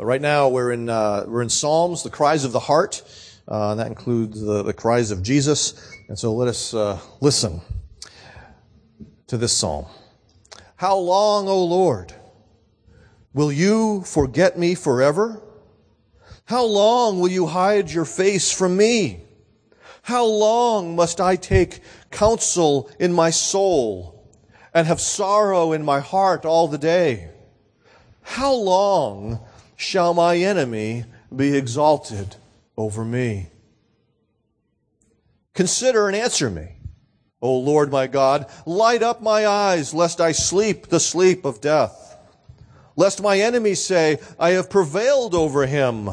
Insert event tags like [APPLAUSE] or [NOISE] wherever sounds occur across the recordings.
But right now we're in, uh, we're in Psalms, the cries of the heart. Uh, and that includes the, the cries of Jesus. And so let us uh, listen to this psalm. How long, O Lord, will you forget me forever? How long will you hide your face from me? How long must I take counsel in my soul and have sorrow in my heart all the day? How long shall my enemy be exalted over me? Consider and answer me. O Lord my God, light up my eyes, lest I sleep the sleep of death. Lest my enemies say, I have prevailed over him.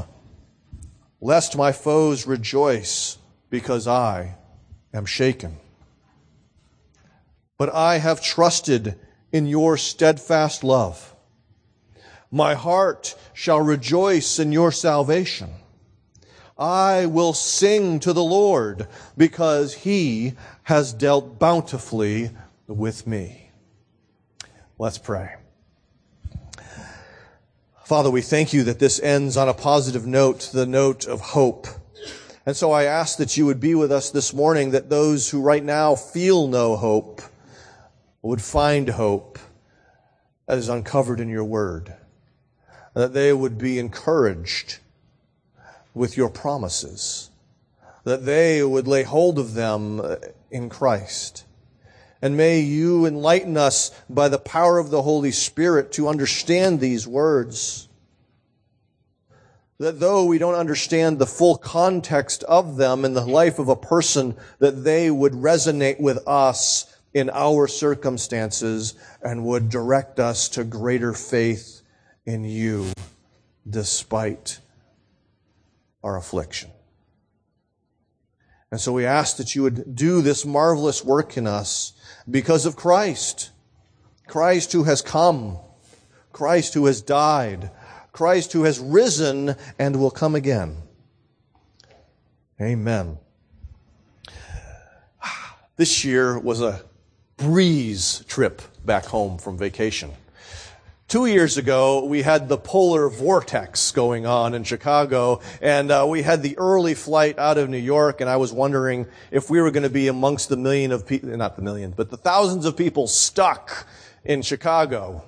Lest my foes rejoice, because I am shaken. But I have trusted in your steadfast love. My heart shall rejoice in your salvation. I will sing to the Lord because he has dealt bountifully with me. Let's pray. Father, we thank you that this ends on a positive note, the note of hope. And so I ask that you would be with us this morning, that those who right now feel no hope would find hope as uncovered in your word. That they would be encouraged with your promises, that they would lay hold of them uh, in Christ. And may you enlighten us by the power of the Holy Spirit to understand these words. That though we don't understand the full context of them in the life of a person, that they would resonate with us in our circumstances and would direct us to greater faith in you despite our affliction. And so we ask that you would do this marvelous work in us because of Christ. Christ who has come. Christ who has died. Christ who has risen and will come again. Amen. This year was a breeze trip back home from vacation. Two years ago, we had the polar vortex going on in Chicago, and uh, we had the early flight out of New York, and I was wondering if we were going to be amongst the million of people, not the million, but the thousands of people stuck in Chicago.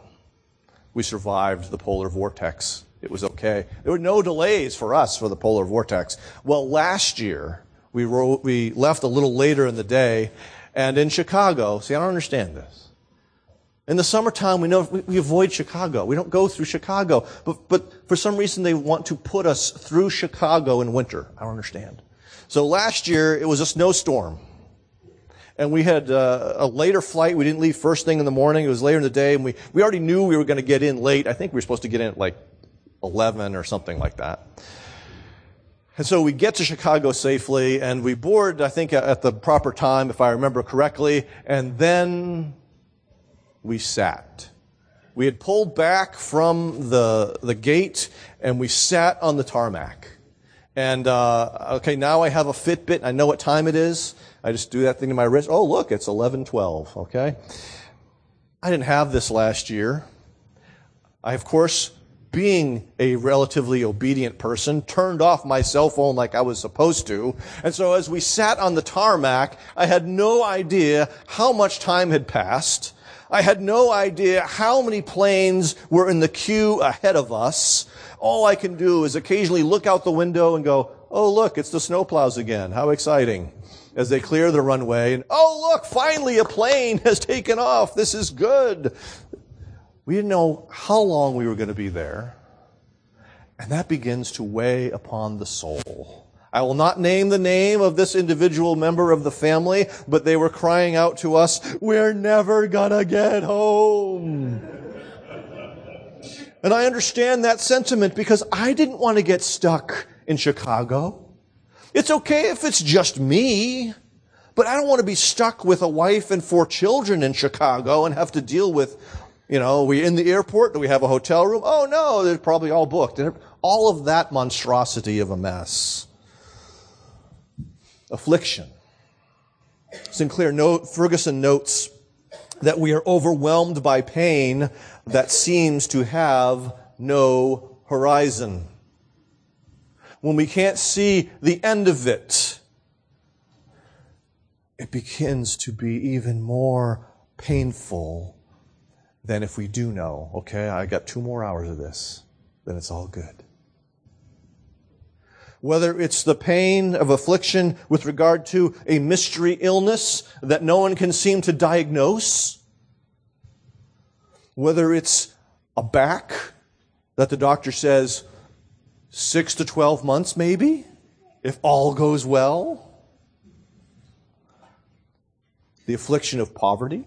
We survived the polar vortex. It was okay. There were no delays for us for the polar vortex. Well, last year, we, wrote, we left a little later in the day, and in Chicago, see, I don't understand this. In the summertime, we know we, avoid Chicago. We don't go through Chicago. But, but for some reason, they want to put us through Chicago in winter. I don't understand. So last year, it was a snowstorm. And we had uh, a later flight. We didn't leave first thing in the morning. It was later in the day. And we, we already knew we were going to get in late. I think we were supposed to get in at like 11 or something like that. And so we get to Chicago safely and we board, I think, at the proper time, if I remember correctly. And then we sat. We had pulled back from the, the gate and we sat on the tarmac. And, uh, okay, now I have a Fitbit. I know what time it is. I just do that thing to my wrist. Oh, look, it's 1112, okay? I didn't have this last year. I, of course, being a relatively obedient person, turned off my cell phone like I was supposed to. And so as we sat on the tarmac, I had no idea how much time had passed. I had no idea how many planes were in the queue ahead of us. All I can do is occasionally look out the window and go, oh look, it's the snowplows again. How exciting. As they clear the runway and, oh look, finally a plane has taken off. This is good. We didn't know how long we were going to be there. And that begins to weigh upon the soul. I will not name the name of this individual member of the family, but they were crying out to us, we're never gonna get home. and I understand that sentiment because I didn't want to get stuck in Chicago. It's okay if it's just me, but I don't want to be stuck with a wife and four children in Chicago and have to deal with, you know, we in the airport? Do we have a hotel room? Oh no, they're probably all booked. All of that monstrosity of a mess affliction. Sinclair Ferguson notes that we are overwhelmed by pain that seems to have no horizon, when we can't see the end of it, it begins to be even more painful than if we do know, okay, I got two more hours of this, then it's all good. Whether it's the pain of affliction with regard to a mystery illness that no one can seem to diagnose, whether it's a back that the doctor says six to 12 months maybe, if all goes well, the affliction of poverty,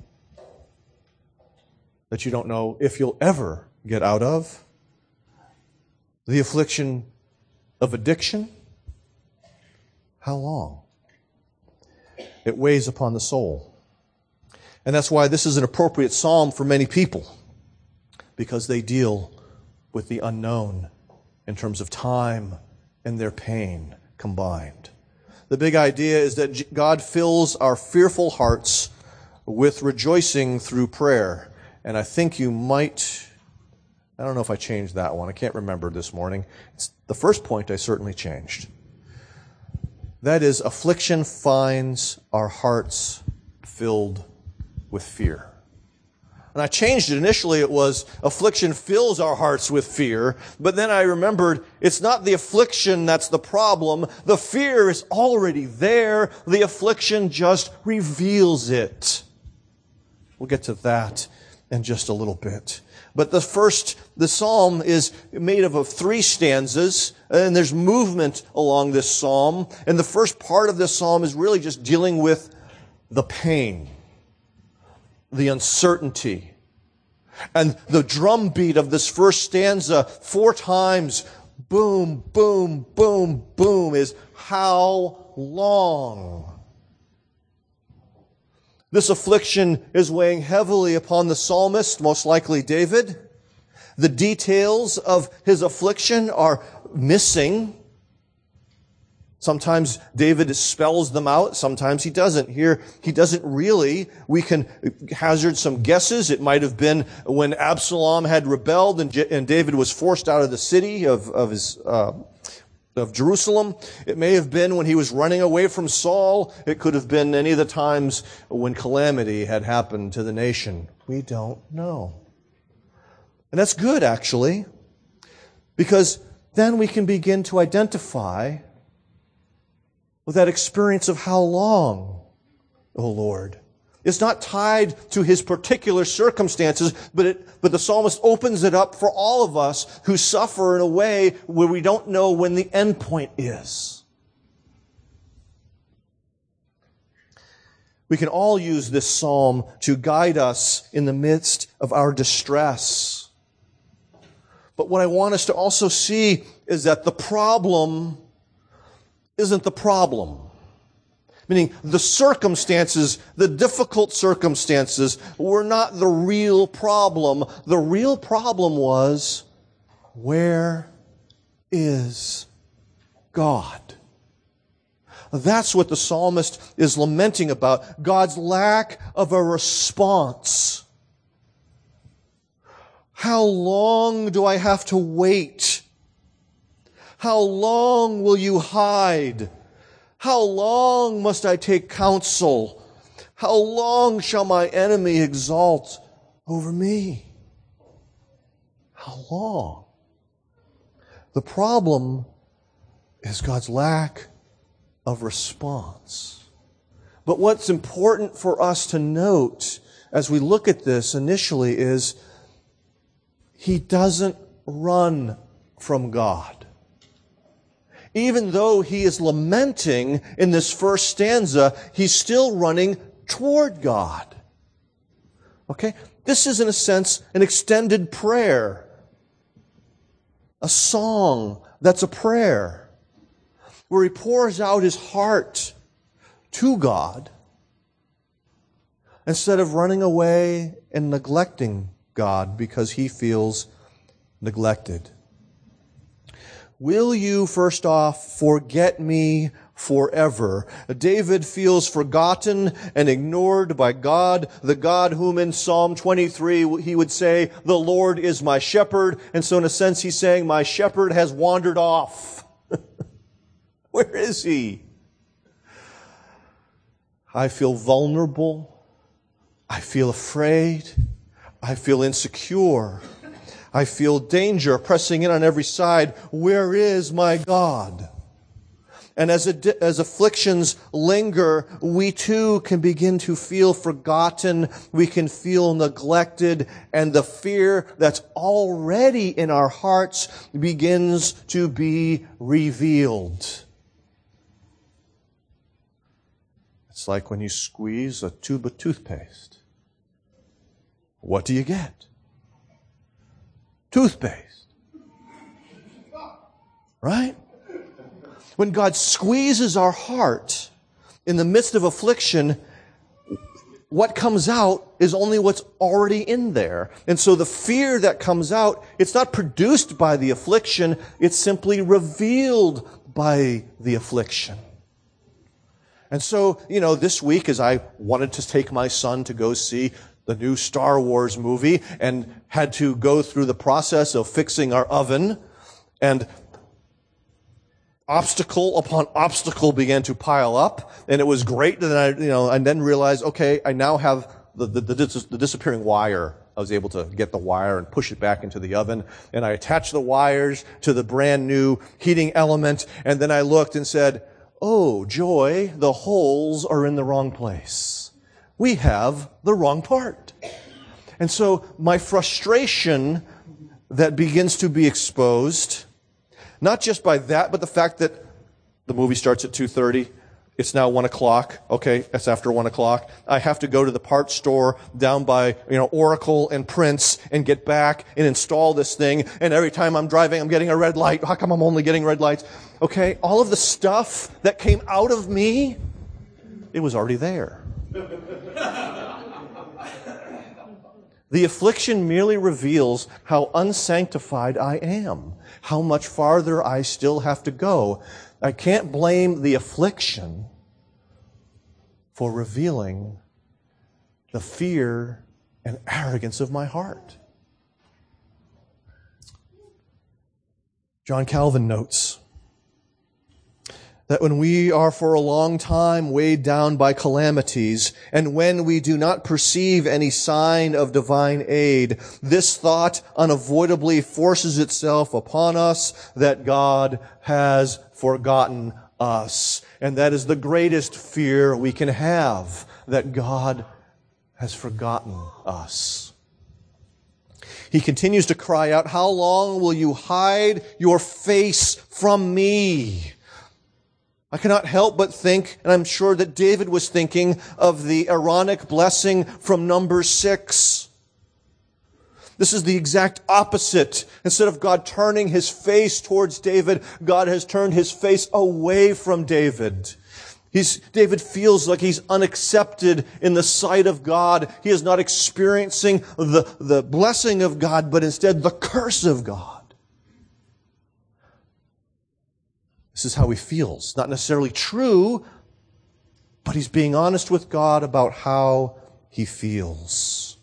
that you don't know if you'll ever get out of, the affliction of addiction. How long? It weighs upon the soul. And that's why this is an appropriate psalm for many people, because they deal with the unknown in terms of time and their pain combined. The big idea is that God fills our fearful hearts with rejoicing through prayer. And I think you might, I don't know if I changed that one. I can't remember this morning. It's the first point I certainly changed. That is, affliction finds our hearts filled with fear. And I changed it. Initially, it was affliction fills our hearts with fear. But then I remembered it's not the affliction that's the problem. The fear is already there. The affliction just reveals it. We'll get to that in just a little bit. But the first, the psalm is made up of three stanzas, and there's movement along this psalm. And the first part of this psalm is really just dealing with the pain, the uncertainty. And the drum beat of this first stanza, four times, boom, boom, boom, boom, is how long? This affliction is weighing heavily upon the psalmist, most likely David. The details of his affliction are missing. Sometimes David spells them out. Sometimes he doesn't. Here, he doesn't really. We can hazard some guesses. It might have been when Absalom had rebelled and, David was forced out of the city of, of his, uh, of Jerusalem. It may have been when he was running away from Saul. It could have been any of the times when calamity had happened to the nation. We don't know. And that's good, actually, because then we can begin to identify with that experience of how long, O oh Lord. It's not tied to his particular circumstances, but it, but the psalmist opens it up for all of us who suffer in a way where we don't know when the end point is. We can all use this psalm to guide us in the midst of our distress. But what I want us to also see is that the problem isn't the problem. Meaning the circumstances, the difficult circumstances were not the real problem. The real problem was, where is God? That's what the psalmist is lamenting about. God's lack of a response. How long do I have to wait? How long will you hide? How long must I take counsel? How long shall my enemy exalt over me? How long? The problem is God's lack of response. But what's important for us to note as we look at this initially is he doesn't run from God even though he is lamenting in this first stanza, he's still running toward God. Okay? This is, in a sense, an extended prayer. A song that's a prayer where he pours out his heart to God instead of running away and neglecting God because he feels neglected. Will you, first off, forget me forever. David feels forgotten and ignored by God, the God whom in Psalm 23 he would say, the Lord is my shepherd. And so in a sense he's saying, my shepherd has wandered off. [LAUGHS] Where is he? I feel vulnerable. I feel afraid. I feel insecure. I feel danger pressing in on every side. Where is my God? And as, as afflictions linger, we too can begin to feel forgotten. We can feel neglected and the fear that's already in our hearts begins to be revealed. It's like when you squeeze a tube of toothpaste. What do you get? Toothpaste. Right? When God squeezes our heart in the midst of affliction, what comes out is only what's already in there. And so the fear that comes out, it's not produced by the affliction, it's simply revealed by the affliction. And so, you know, this week as I wanted to take my son to go see the new Star Wars movie and had to go through the process of fixing our oven and obstacle upon obstacle began to pile up and it was great that I, you know, and then realized, okay, I now have the, the, the, the disappearing wire I was able to get the wire and push it back into the oven. And I attached the wires to the brand new heating element. And then I looked and said, Oh, joy, the holes are in the wrong place. We have the wrong part. And so my frustration that begins to be exposed, not just by that, but the fact that the movie starts at 2.30, it's now one o'clock. Okay, that's after one o'clock. I have to go to the parts store down by, you know, Oracle and Prince and get back and install this thing. And every time I'm driving, I'm getting a red light. How come I'm only getting red lights? Okay, all of the stuff that came out of me, it was already there. The affliction merely reveals how unsanctified I am, how much farther I still have to go. I can't blame the affliction for revealing the fear and arrogance of my heart. John Calvin notes that when we are for a long time weighed down by calamities, and when we do not perceive any sign of divine aid, this thought unavoidably forces itself upon us that God has forgotten us. And that is the greatest fear we can have, that God has forgotten us. He continues to cry out, How long will you hide your face from me? I cannot help but think, and I'm sure that David was thinking of the Aaronic blessing from number six. This is the exact opposite. Instead of God turning his face towards David, God has turned his face away from David. He's, David feels like he's unaccepted in the sight of God. He is not experiencing the, the blessing of God, but instead the curse of God. This is how he feels. Not necessarily true, but he's being honest with God about how he feels.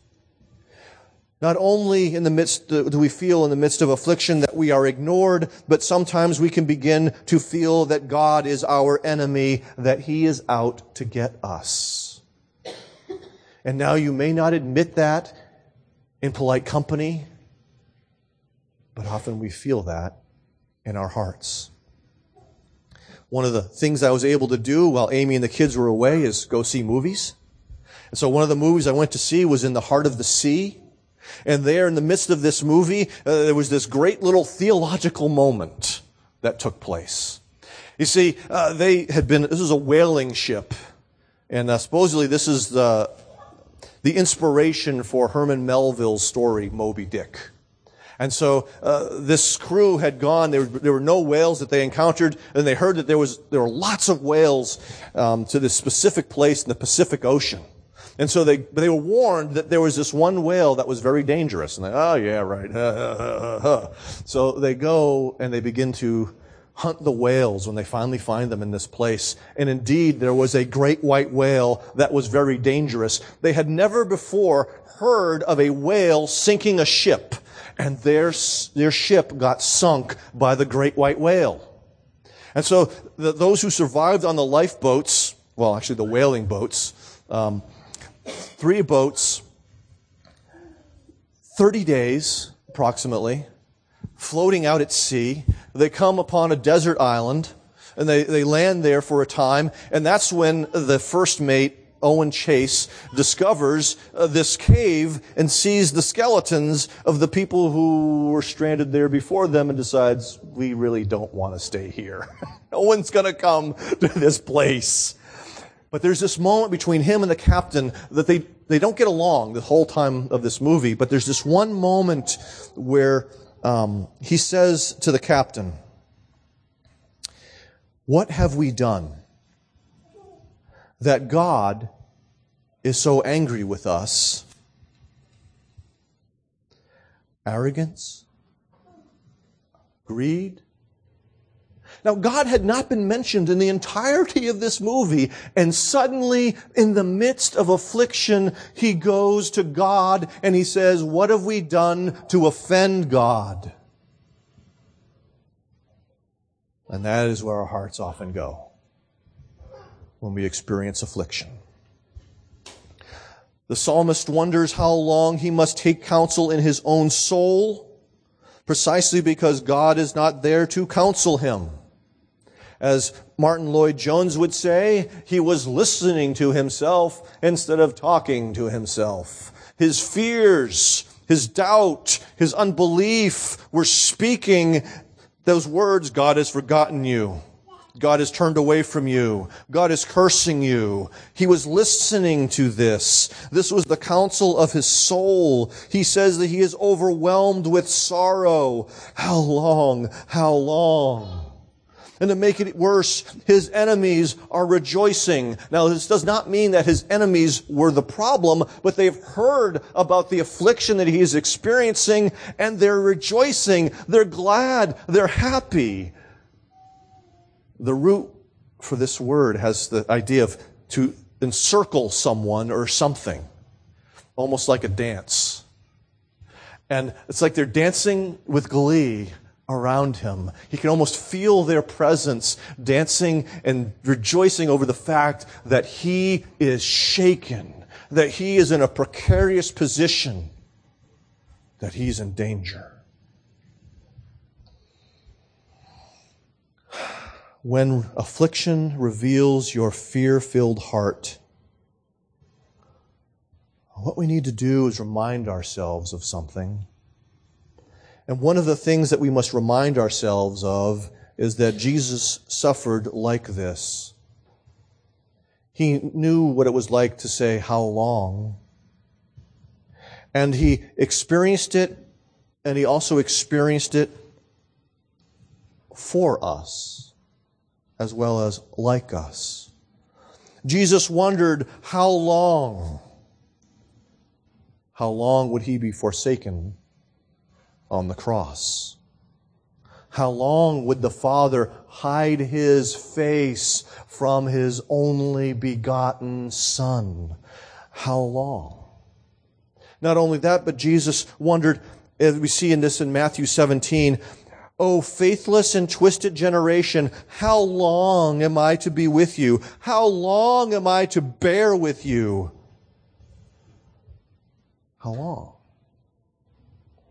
Not only in the midst, uh, do we feel in the midst of affliction that we are ignored, but sometimes we can begin to feel that God is our enemy, that He is out to get us. And now you may not admit that in polite company, but often we feel that in our hearts. One of the things I was able to do while Amy and the kids were away is go see movies. And so one of the movies I went to see was In the Heart of the Sea. And there in the midst of this movie, uh, there was this great little theological moment that took place. You see, uh, they had been, this is a whaling ship. And uh, supposedly this is the, the inspiration for Herman Melville's story, Moby Dick. And so uh, this crew had gone. There, there, were no whales that they encountered, and they heard that there was there were lots of whales um, to this specific place in the Pacific Ocean. And so they, they were warned that there was this one whale that was very dangerous. And they, oh yeah, right. so they go and they begin to hunt the whales when they finally find them in this place. And indeed, there was a great white whale that was very dangerous. They had never before heard of a whale sinking a ship, and their, their ship got sunk by the great white whale. And so the, those who survived on the lifeboats, well, actually the whaling boats, um, three boats, 30 days approximately, floating out at sea. They come upon a desert island and they, they land there for a time. And that's when the first mate, Owen Chase, discovers uh, this cave and sees the skeletons of the people who were stranded there before them and decides, we really don't want to stay here. [LAUGHS] no one's going to come to this place. But there's this moment between him and the captain that they, they don't get along the whole time of this movie, but there's this one moment where um, he says to the captain, What have we done that God is so angry with us? Arrogance? Greed? Now, God had not been mentioned in the entirety of this movie, and suddenly, in the midst of affliction, he goes to God and he says, What have we done to offend God? And that is where our hearts often go when we experience affliction. The psalmist wonders how long he must take counsel in his own soul, precisely because God is not there to counsel him. As Martyn Lloyd-Jones would say, he was listening to himself instead of talking to himself. His fears, his doubt, his unbelief were speaking those words, God has forgotten you. God has turned away from you. God is cursing you. He was listening to this. This was the counsel of his soul. He says that he is overwhelmed with sorrow. How long? How long? And to make it worse, his enemies are rejoicing. Now, this does not mean that his enemies were the problem, but they've heard about the affliction that he is experiencing and they're rejoicing. They're glad. They're happy. The root for this word has the idea of to encircle someone or something, almost like a dance. And it's like they're dancing with glee around him. He can almost feel their presence dancing and rejoicing over the fact that he is shaken, that he is in a precarious position, that he's in danger. When affliction reveals your fear filled heart, what we need to do is remind ourselves of something and one of the things that we must remind ourselves of is that Jesus suffered like this. He knew what it was like to say, How long? And he experienced it, and he also experienced it for us, as well as like us. Jesus wondered, How long? How long would he be forsaken on the cross? How long would the Father hide his face from his only begotten Son? How long? Not only that, but Jesus wondered, as we see in this in Matthew 17, O faithless and twisted generation, how long am I to be with you? How long am I to bear with you? How long?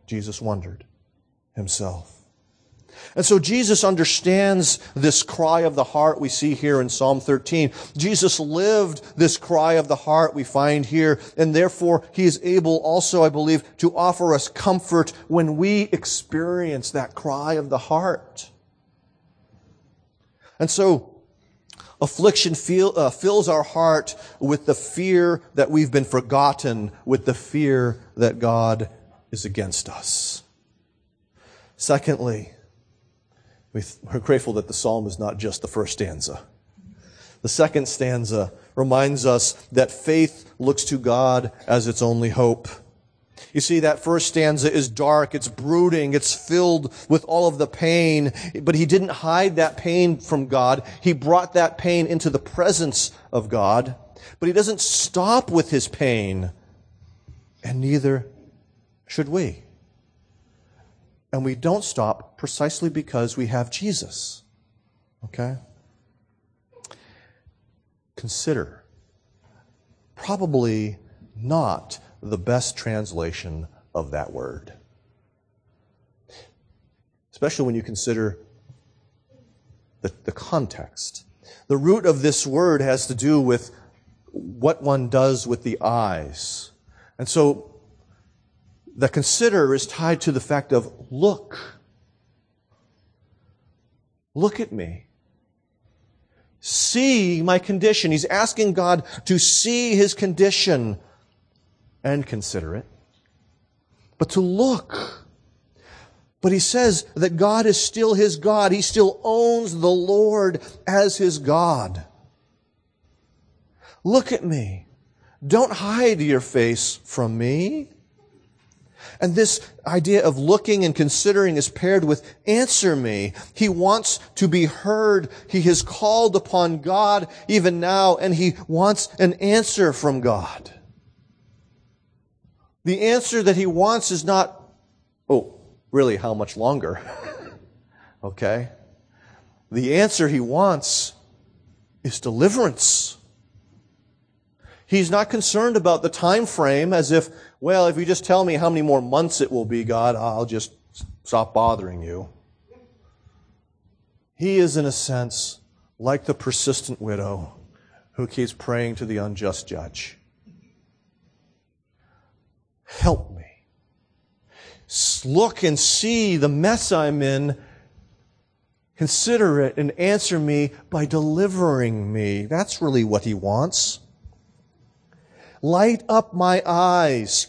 Jesus wondered himself. And so Jesus understands this cry of the heart we see here in Psalm 13. Jesus lived this cry of the heart we find here, and therefore he is able also, I believe, to offer us comfort when we experience that cry of the heart. And so, affliction feel, uh, fills our heart with the fear that we've been forgotten, with the fear that God is against us. Secondly, we're grateful that the psalm is not just the first stanza. The second stanza reminds us that faith looks to God as its only hope. You see, that first stanza is dark, it's brooding, it's filled with all of the pain, but he didn't hide that pain from God. He brought that pain into the presence of God, but he doesn't stop with his pain, and neither should we. And we don't stop precisely because we have Jesus. Okay? Consider. Probably not the best translation of that word. Especially when you consider the, the context. The root of this word has to do with what one does with the eyes. And so the consider is tied to the fact of look. Look at me. See my condition. He's asking God to see his condition and consider it, but to look. But he says that God is still his God. He still owns the Lord as his God. Look at me. Don't hide your face from me. And this idea of looking and considering is paired with answer me. He wants to be heard. He has called upon God even now, and he wants an answer from God. The answer that he wants is not, oh, really, how much longer? [LAUGHS] okay? The answer he wants is deliverance. He's not concerned about the time frame as if, well, if you just tell me how many more months it will be, God, I'll just stop bothering you. He is, in a sense, like the persistent widow who keeps praying to the unjust judge. Help me. Look and see the mess I'm in. Consider it and answer me by delivering me. That's really what he wants. Light up my eyes.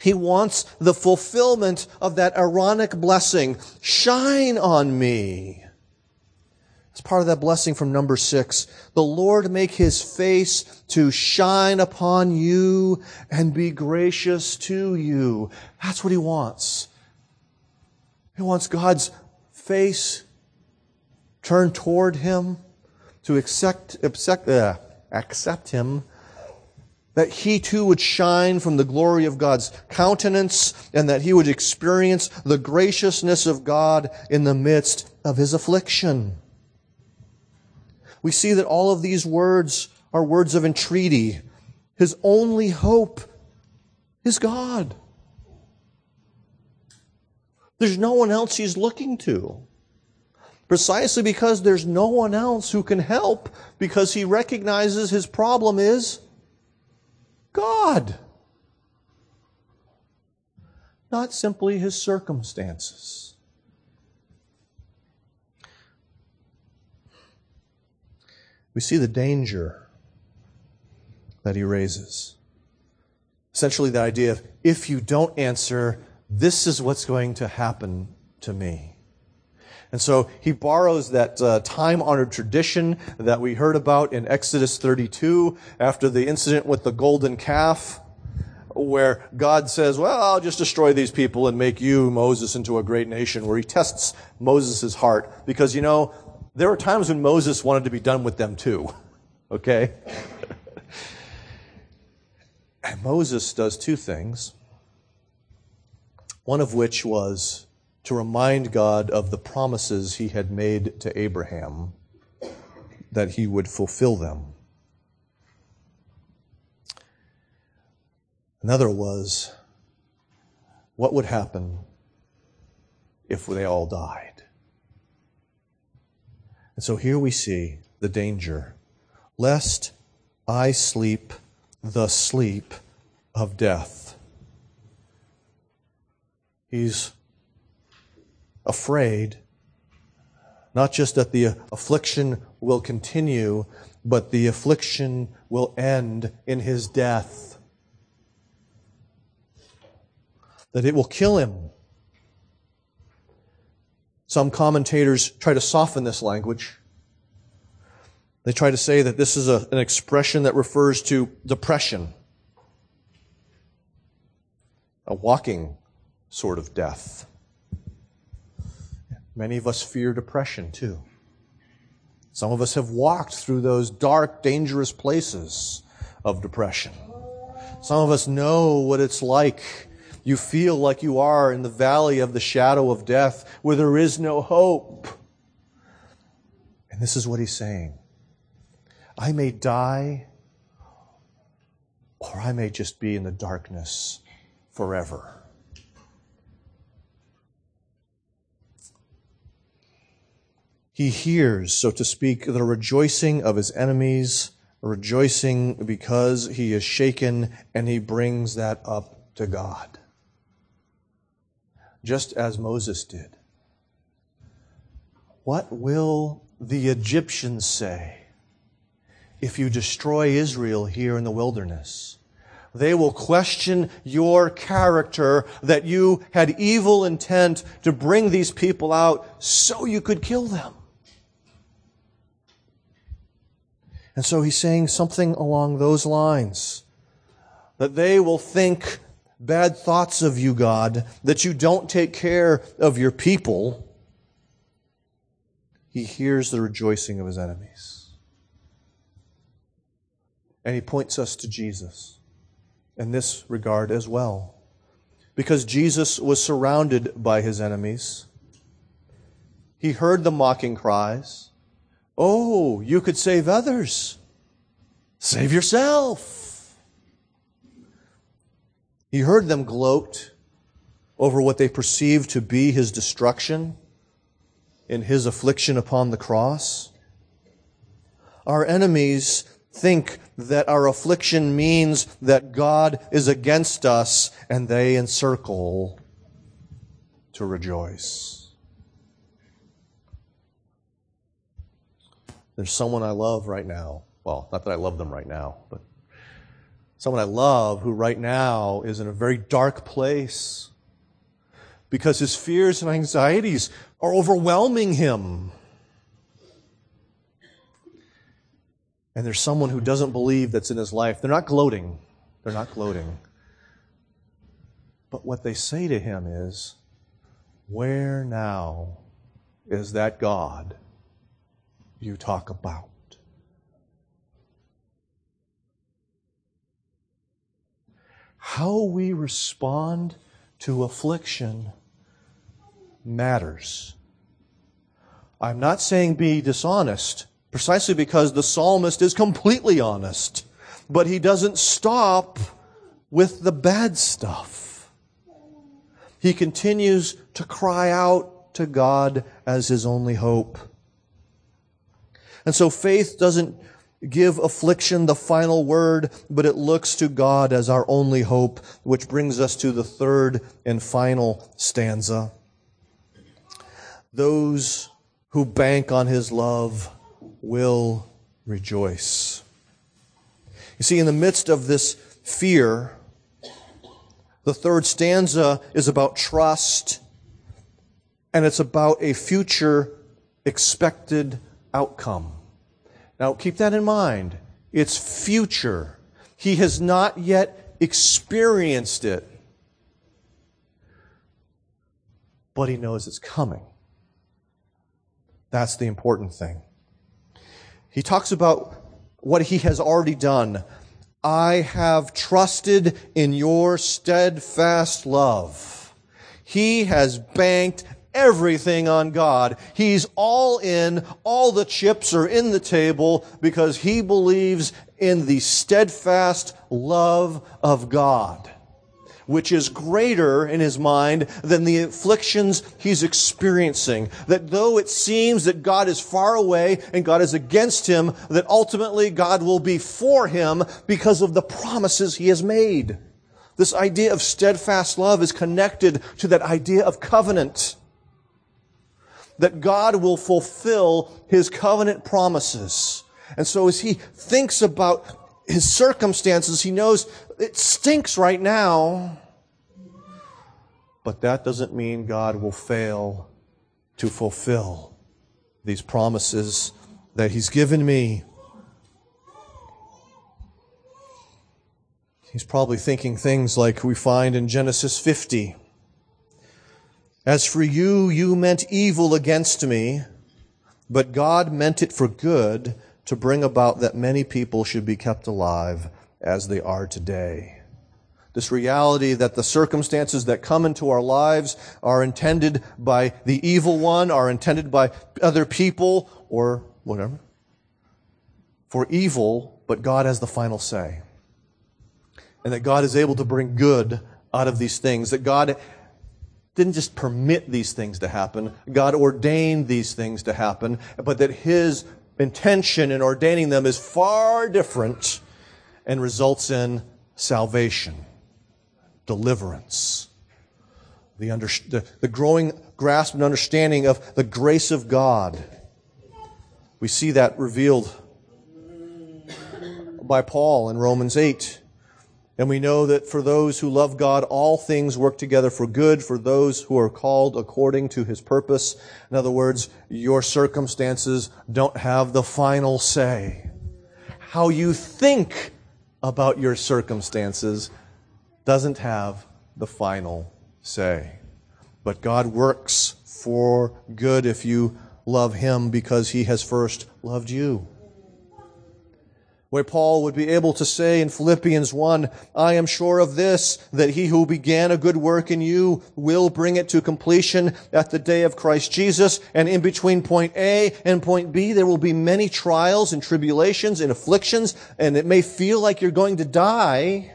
He wants the fulfillment of that Aaronic blessing. Shine on me. It's part of that blessing from number six. The Lord make his face to shine upon you and be gracious to you. That's what he wants. He wants God's face turned toward him to accept, accept, uh, accept him that he too would shine from the glory of God's countenance and that he would experience the graciousness of God in the midst of his affliction we see that all of these words are words of entreaty. His only hope is God. There's no one else he's looking to. Precisely because there's no one else who can help, because he recognizes his problem is God. Not simply his circumstances. we see the danger that he raises. Essentially, the idea of if you don't answer, this is what's going to happen to me. And so he borrows that uh, time honored tradition that we heard about in Exodus 32 after the incident with the golden calf, where God says, Well, I'll just destroy these people and make you, Moses, into a great nation, where he tests Moses' heart. Because, you know, there were times when Moses wanted to be done with them too. [LAUGHS] Okay? and Moses does two things. One of which was to remind God of the promises he had made to Abraham that he would fulfill them. Another was what would happen if they all died? And so here we see the danger. Lest I sleep the sleep of death. He's afraid not just that the affliction will continue, but the affliction will end in his death. That it will kill him. Some commentators try to soften this language. They try to say that this is a, an expression that refers to depression. a walking sort of death. Many of us fear depression too. Some of us have walked through those dark, dangerous places of depression. Some of us know what it's like. You feel like you are in the valley of the shadow of death where there is no hope. And this is what he's saying I may die, or I may just be in the darkness forever. He hears, so to speak, the rejoicing of his enemies, rejoicing because he is shaken, and he brings that up to God. Just as Moses did. What will the Egyptians say if you destroy Israel here in the wilderness? They will question your character that you had evil intent to bring these people out so you could kill them. And so he's saying something along those lines. That they will think bad thoughts of you, God, that you don't take care of your people. He hears the rejoicing of his enemies. And he points us to Jesus in this regard as well. Because Jesus was surrounded by his enemies. He heard the mocking cries. Oh, you could save others. Save yourself. He heard them gloat over what they perceived to be his destruction in his affliction upon the cross. Our enemies think that our affliction means that God is against us and they encircle to rejoice. There's someone I love right now. Well, not that I love them right now, but someone I love who right now is in a very dark place because his fears and anxieties are overwhelming him. And there's someone who doesn't believe that's in his life. They're not gloating. They're not gloating. But what they say to him is, Where now is that God you talk about. How we respond to affliction matters. I'm not saying be dishonest, precisely because the psalmist is completely honest, but he doesn't stop with the bad stuff. He continues to cry out to God as his only hope. And so faith doesn't give affliction the final word, but it looks to God as our only hope, which brings us to the third and final stanza. Those who bank on his love will rejoice. You see, in the midst of this fear, the third stanza is about trust, and it's about a future expected outcome. Now, keep that in mind. It's future. He has not yet experienced it, but he knows it's coming. That's the important thing. He talks about what he has already done. I have trusted in your steadfast love. He has banked everything on God. He's all in. All the chips are in the table because he believes in the steadfast love of God, which is greater in his mind than the afflictions he's experiencing. That though it seems that God is far away and God is against him, that ultimately God will be for him because of the promises he has made. This idea of steadfast love is connected to that idea of covenant that God will fulfill his covenant promises. And so as he thinks about his circumstances, he knows it stinks right now. But that doesn't mean God will fail to fulfill these promises that he's given me. He's probably thinking things like we find in Genesis 50. As for you, you meant evil against me, but God meant it for good to bring about that many people should be kept alive as they are today. This reality that the circumstances that come into our lives are intended by the evil one, are intended by other people, or whatever, for evil, but God has the final say. And that God is able to bring good out of these things. That God didn't just permit these things to happen, God ordained these things to happen, but that His intention in ordaining them is far different and results in salvation, deliverance, the, under, the, the growing grasp and understanding of the grace of God. We see that revealed by Paul in Romans 8. And we know that for those who love God, all things work together for good for those who are called according to his purpose. In other words, your circumstances don't have the final say. How you think about your circumstances doesn't have the final say. But God works for good if you love him because he has first loved you where Paul would be able to say in Philippians 1, I am sure of this, that he who began a good work in you will bring it to completion at the day of Christ Jesus. And in between point A and point B, there will be many trials and tribulations and afflictions, and it may feel like you're going to die.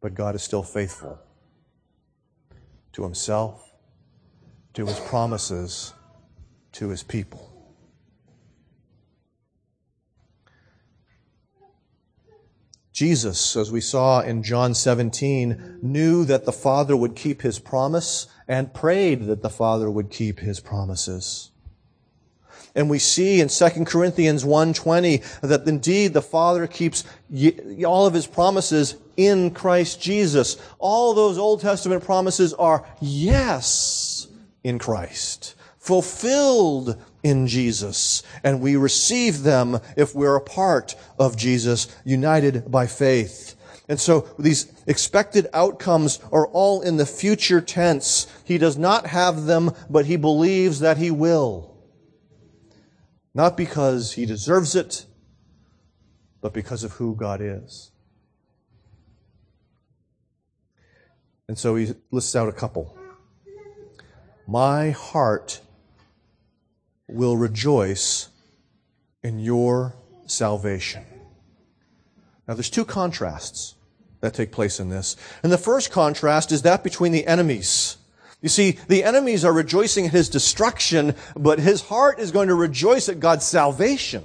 But God is still faithful to himself, to his promises, to his people. Jesus, as we saw in John 17, knew that the Father would keep his promise and prayed that the Father would keep his promises. And we see in 2 Corinthians 1:20 that indeed the Father keeps all of his promises in Christ Jesus. All those Old Testament promises are yes in Christ, fulfilled in Jesus. And we receive them if we're a part of Jesus, united by faith. And so these expected outcomes are all in the future tense. He does not have them, but he believes that he will. Not because he deserves it, but because of who God is. And so he lists out a couple. My heart will rejoice in your salvation. Now, there's two contrasts that take place in this. And the first contrast is that between the enemies. You see, the enemies are rejoicing at his destruction, but his heart is going to rejoice at God's salvation.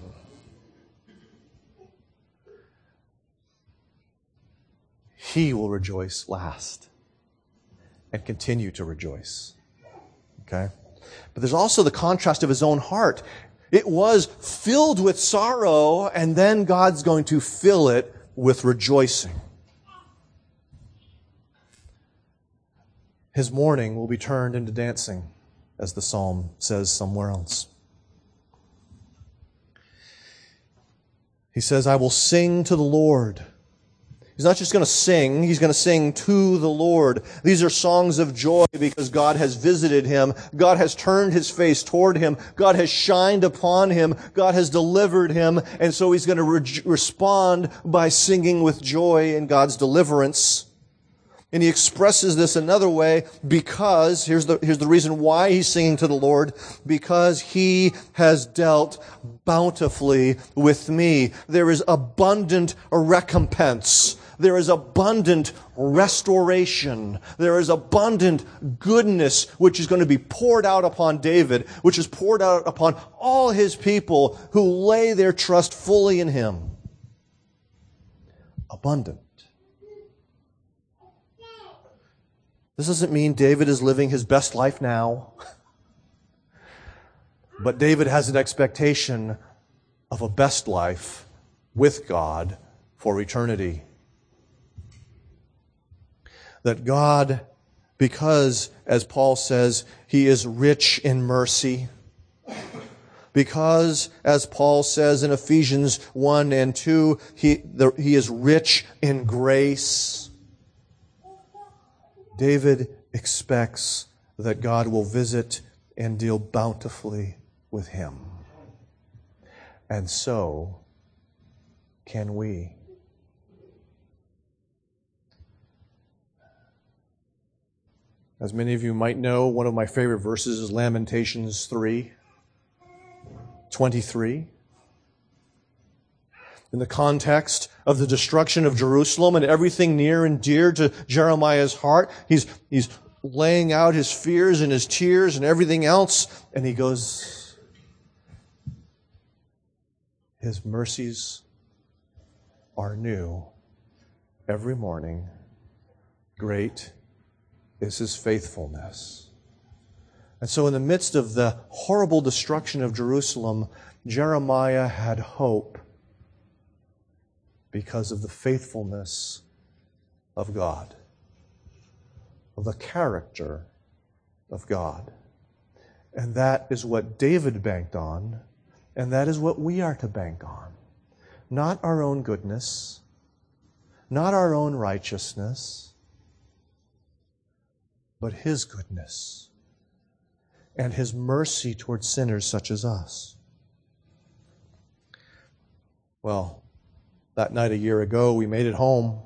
He will rejoice last and continue to rejoice. Okay? But there's also the contrast of his own heart. It was filled with sorrow, and then God's going to fill it with rejoicing. His mourning will be turned into dancing, as the psalm says somewhere else. He says, I will sing to the Lord. He's not just going to sing, he's going to sing to the Lord. These are songs of joy because God has visited him. God has turned his face toward him. God has shined upon him. God has delivered him. And so he's going to re- respond by singing with joy in God's deliverance. And he expresses this another way because, here's the, here's the reason why he's singing to the Lord, because he has dealt bountifully with me. There is abundant recompense there is abundant restoration. There is abundant goodness which is going to be poured out upon David, which is poured out upon all his people who lay their trust fully in him. Abundant. This doesn't mean David is living his best life now. [LAUGHS] But David has an expectation of a best life with God for eternity that God, because, as Paul says, he is rich in mercy, Because, as Paul says in Ephesians 1 and 2, he, the, he is rich in grace. David expects that God will visit and deal bountifully with him. And so can we. As many of you might know, one of my favorite verses is Lamentations 3 23. In the context of the destruction of Jerusalem and everything near and dear to Jeremiah's heart, he's, he's laying out his fears and his tears and everything else, and he goes, His mercies are new every morning. Great is his faithfulness. And so, in the midst of the horrible destruction of Jerusalem, Jeremiah had hope because of the faithfulness of God, of the character of God. And that is what David banked on, and that is what we are to bank on. Not our own goodness, not our own righteousness but His goodness and His mercy towards sinners such as us. Well, that night a year ago, we made it home.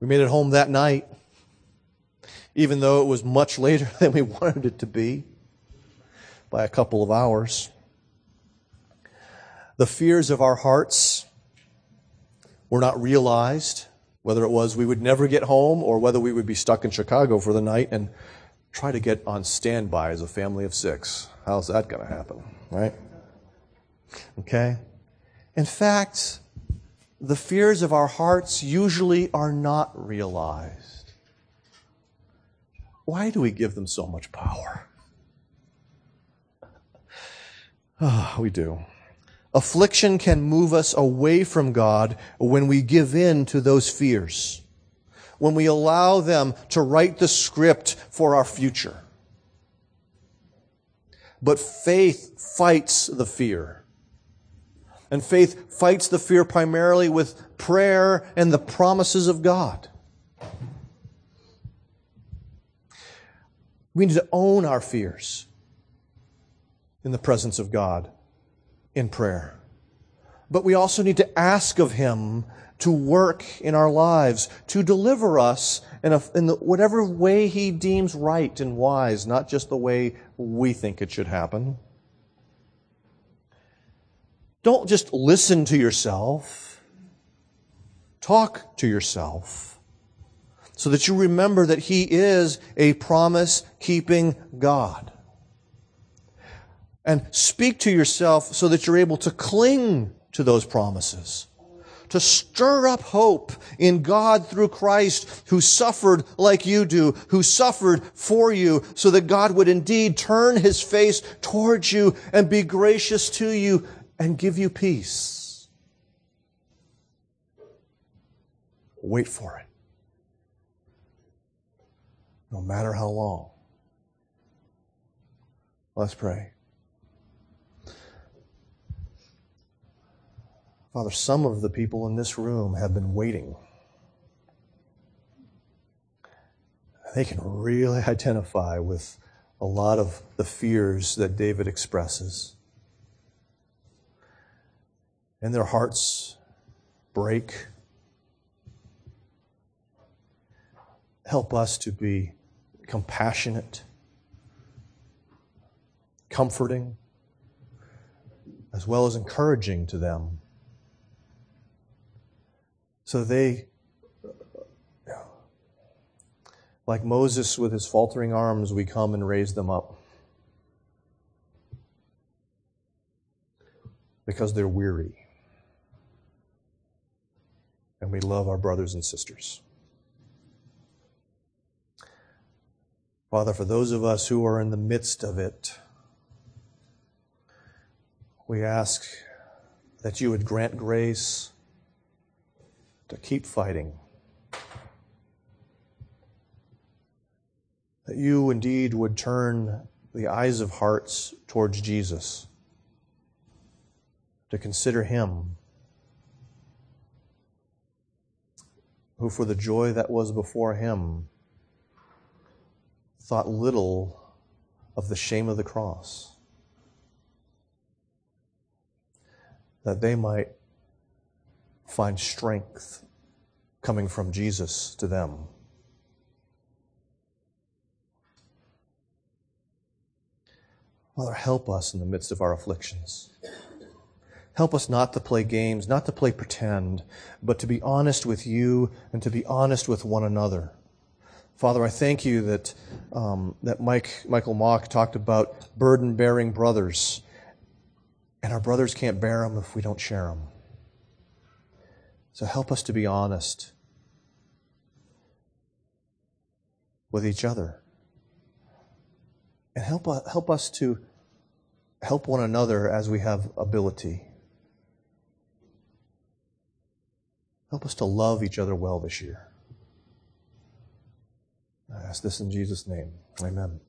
We made it home that night, even though it was much later [LAUGHS] than we wanted it to be by a couple of hours. The fears of our hearts were not realized whether it was we would never get home or whether we would be stuck in Chicago for the night and try to get on standby as a family of six. How's that going to happen, right? Okay? In fact, the fears of our hearts usually are not realized. Why do we give them so much power? Oh, [SIGHS] we do. Affliction can move us away from God when we give in to those fears, when we allow them to write the script for our future. But faith fights the fear. And faith fights the fear primarily with prayer and the promises of God. We need to own our fears in the presence of God in prayer. But we also need to ask of Him to work in our lives, to deliver us in, a, in the, whatever way He deems right and wise, not just the way we think it should happen. Don't just listen to yourself. Talk to yourself so that you remember that He is a promise keeping God and speak to yourself so that you're able to cling to those promises. To stir up hope in God through Christ who suffered like you do, who suffered for you so that God would indeed turn his face towards you and be gracious to you and give you peace. Wait for it. No matter how long. Let's pray. Father, some of the people in this room have been waiting. They can really [LAUGHS] identify with a lot of the fears that David expresses. And their hearts break. Help us to be compassionate, comforting, as well as encouraging to them so they, like Moses with his faltering arms, we come and raise them up. Because they're weary. And we love our brothers and sisters. Father, for those of us who are in the midst of it, we ask that you would grant grace to keep fighting. That you indeed would turn the eyes of hearts towards Jesus, to consider Him, who for the joy that was before Him thought little of the shame of the cross, that they might find strength coming from Jesus to them. Father, help us in the midst of our afflictions. Help us not to play games, not to play pretend, but to be honest with you and to be honest with one another. Father, I thank you that, um, that Mike, Michael Mock talked about burden bearing brothers, and our brothers can't bear them if we don't share them. So help us to be honest with each other. And help, uh, help us to help one another as we have ability. Help us to love each other well this year. I ask this in Jesus' name. Amen.